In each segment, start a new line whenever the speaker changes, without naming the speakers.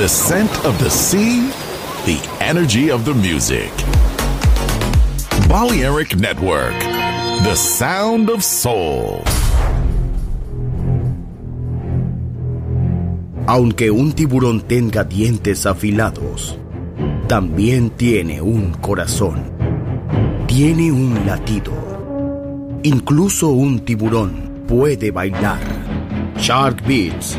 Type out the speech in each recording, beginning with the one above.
The scent of the sea, the energy of the music. Balearic Network, the sound of soul.
Aunque un tiburón tenga dientes afilados, también tiene un corazón. Tiene un latido. Incluso un tiburón puede bailar. Shark Beats,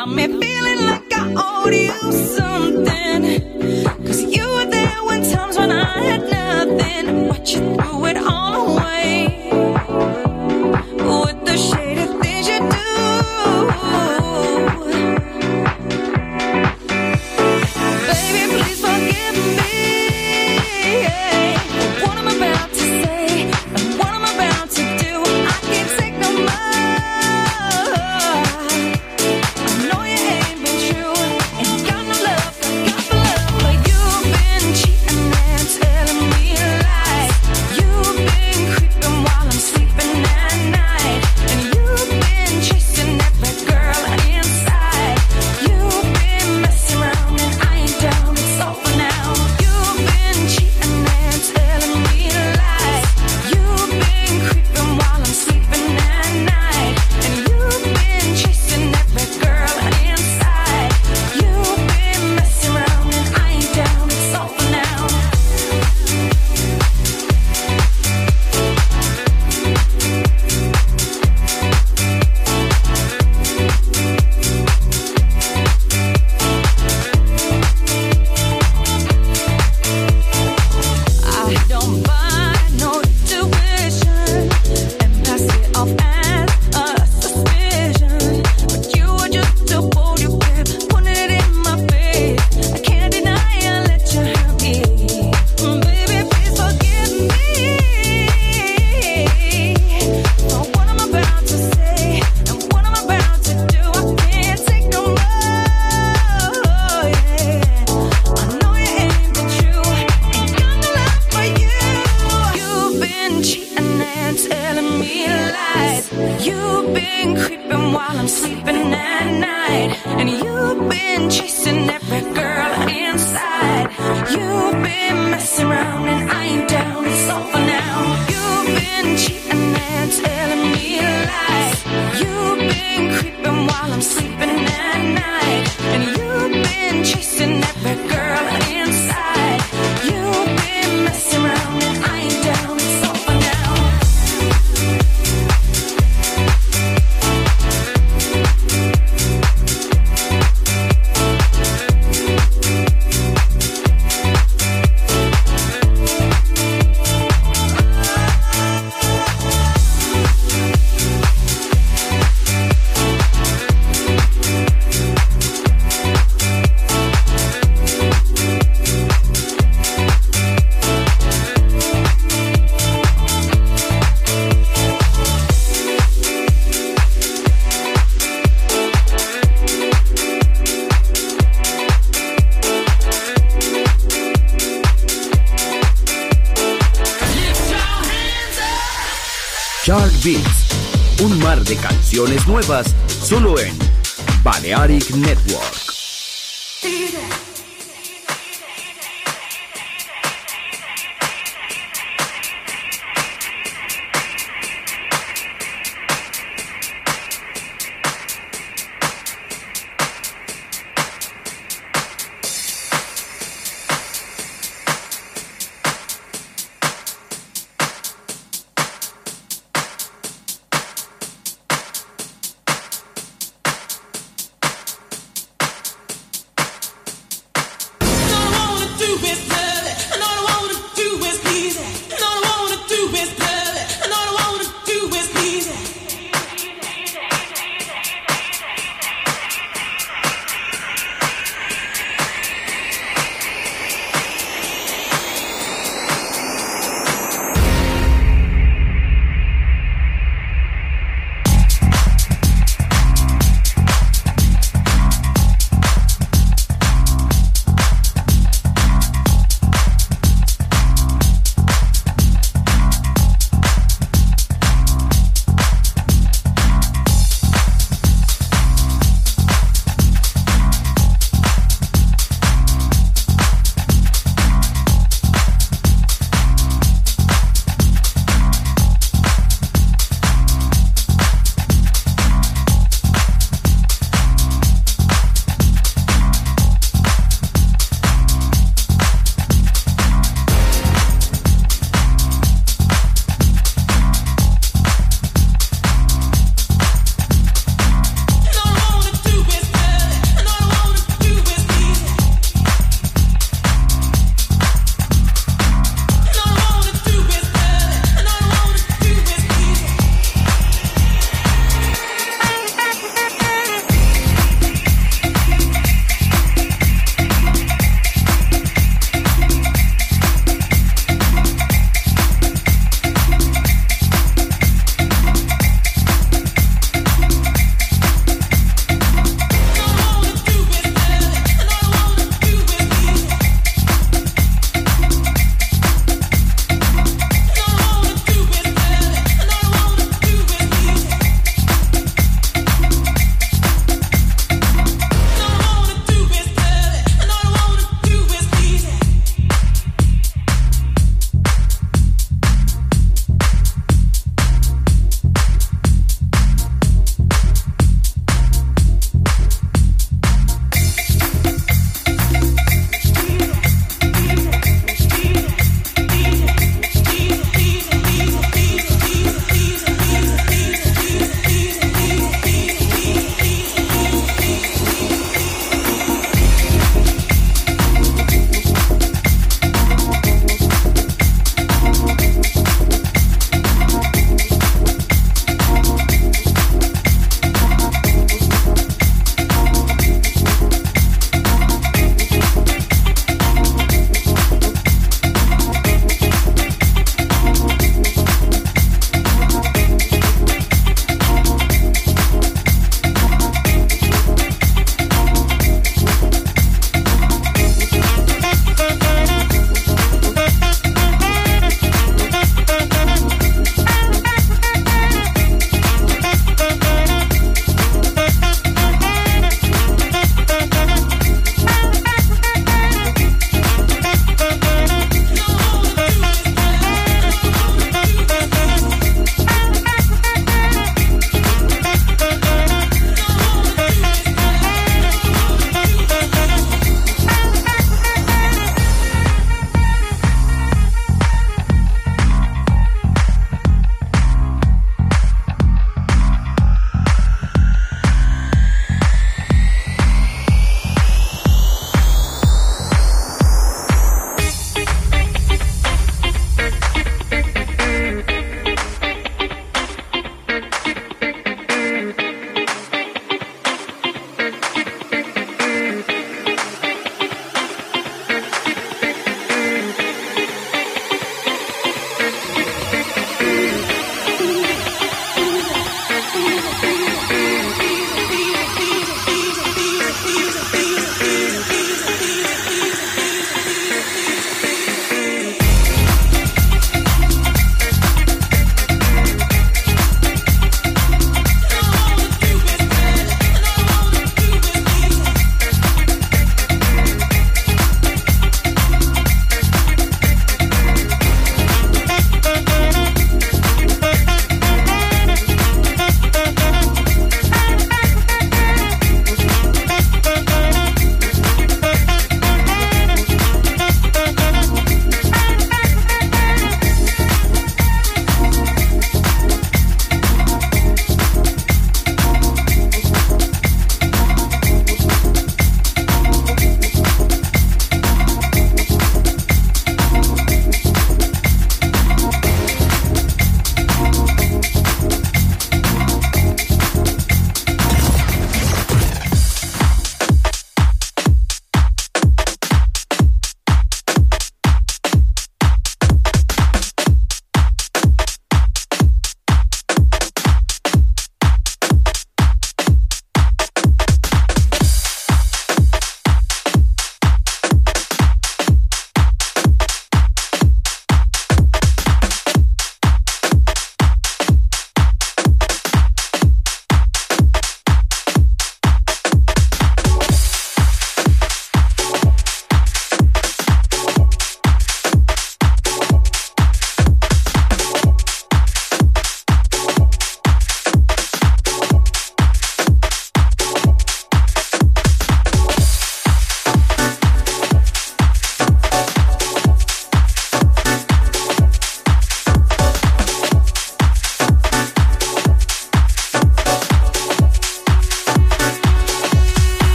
Got me feeling like I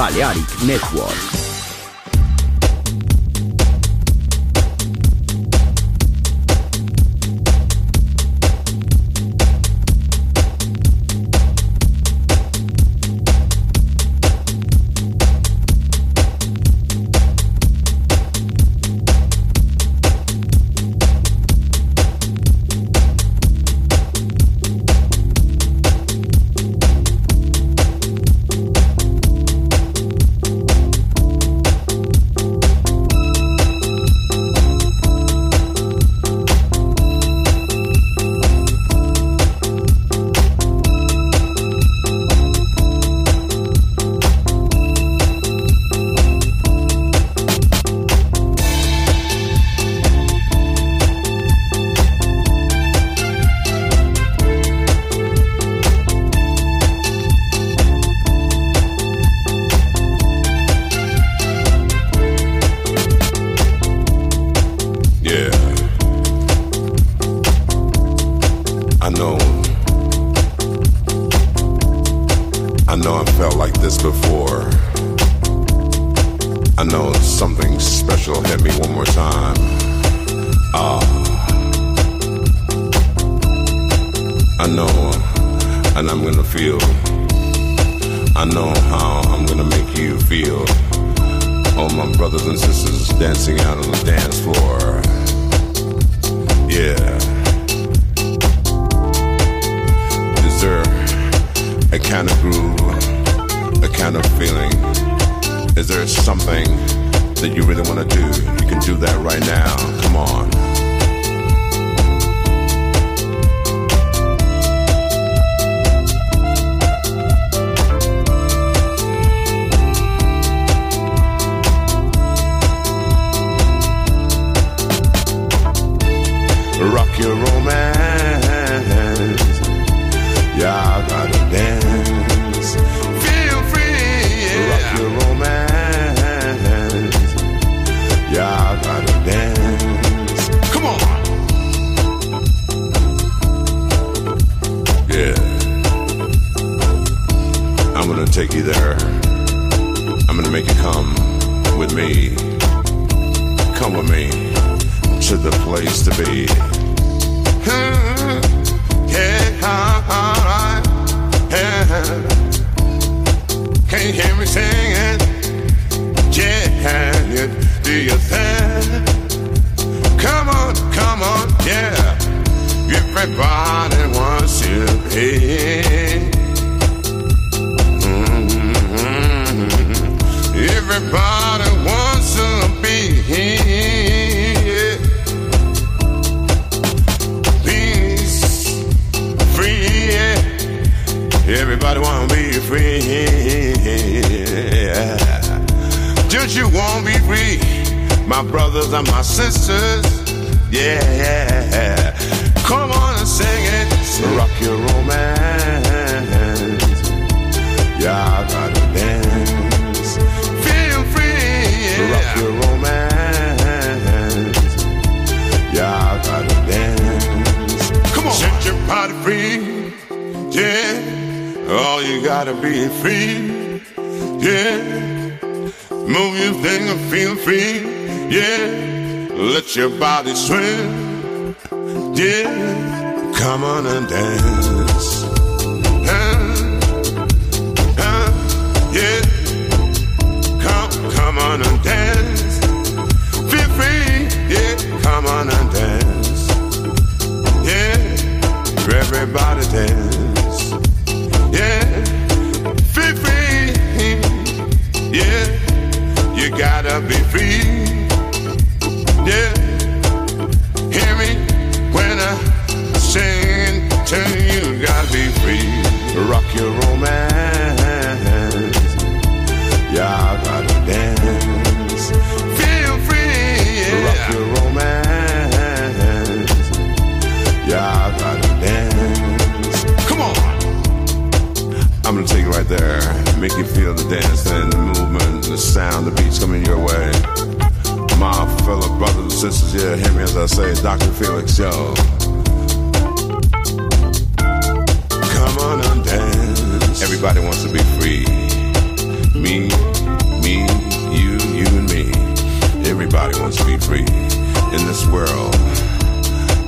Balearic Network.
Rock your romance. Y'all gotta dance. Feel free, yeah. Rock your romance. Y'all gotta dance. Come on. Yeah. I'm gonna take you there. I'm gonna make you come with me. Come with me to the place to be. Singing? Yeah, you do your thing. Come on, come on, yeah. Everybody wants to be. Mhm. Everybody wants to be. Yeah. that you won't be free. My brothers and my sisters, yeah. Come on and sing it, rock your romance. Yeah, I gotta dance. Feel free, yeah. Rock your romance. Yeah, I gotta dance. Come on. Set your body free, yeah. All oh, you gotta be free, yeah. Move your thing and feel free. Yeah. Let your body swim. Yeah. Come on and dance. Huh? Huh? Yeah. Come, come on and dance. Feel free. Yeah. Come on and dance. Yeah. Everybody dance. Make you gotta be free Rock your romance Yaku dance Feel free. Rock your romance. Yeah, I gotta dance. Come on. I'm gonna take you right there. Make you feel the dance and the movement, the sound, the beats coming your way. Sisters, yeah, hear me as I say, Dr. Felix, yo. Come on and dance. Everybody wants to be free. Me, me, you, you and me. Everybody wants to be free in this world,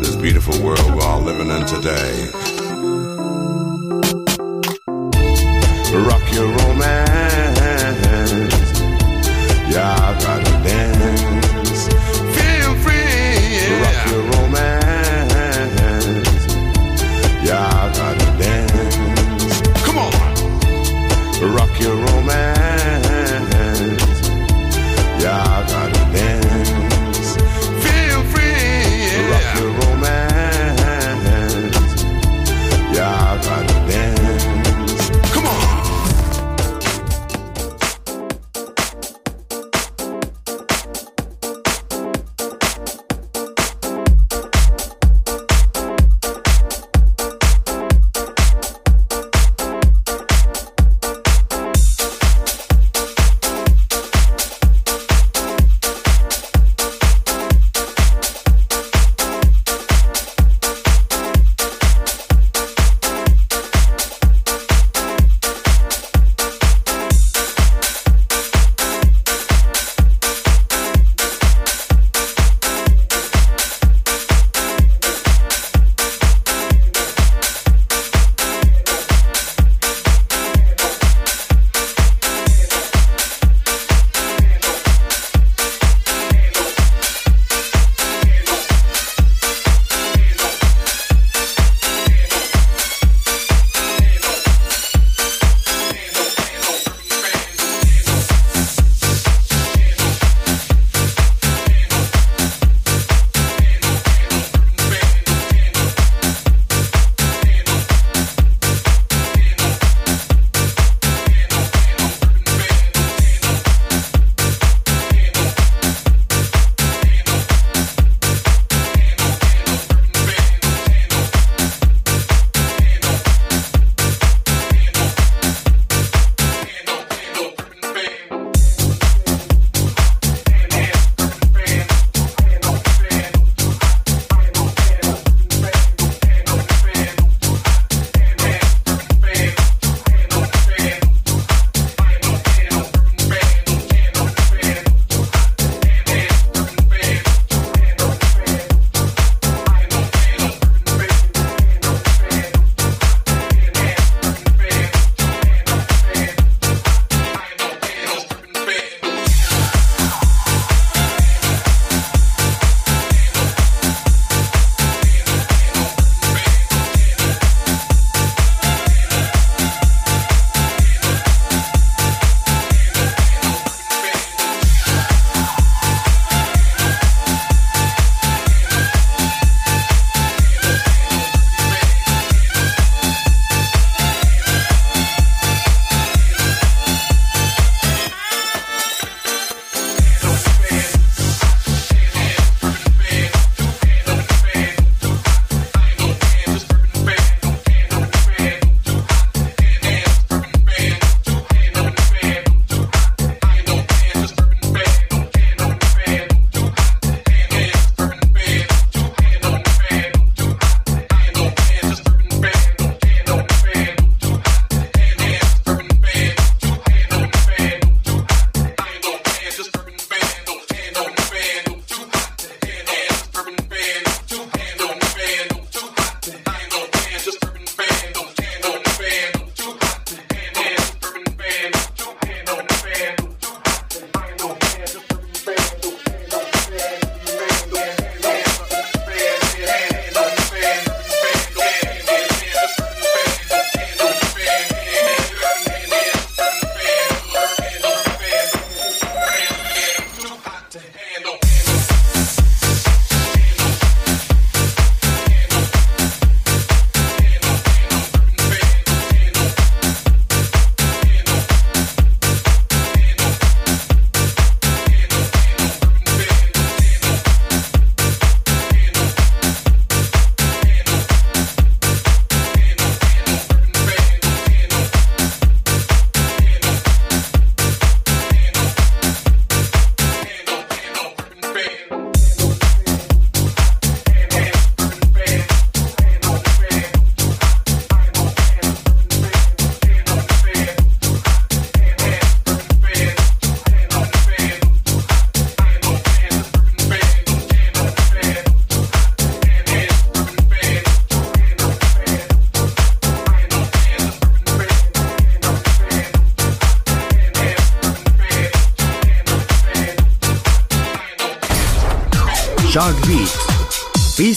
this beautiful world we're all living in today. Rock your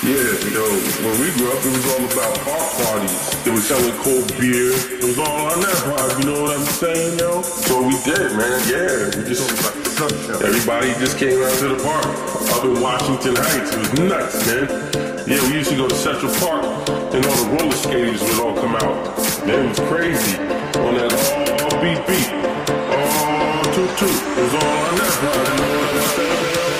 Yeah, you know, when we grew up, it was all about park parties. They were selling cold beer. It was all on that vibe, you know what I'm saying, yo? So we did, man. Yeah, we just everybody just came out to the park up in Washington Heights. It was nuts, man. Yeah, we used to go to Central Park, and all the roller skaters would all come out. Man, it was crazy on that all beat beat, all toot toot. It was all on that vibe, you know what I'm saying?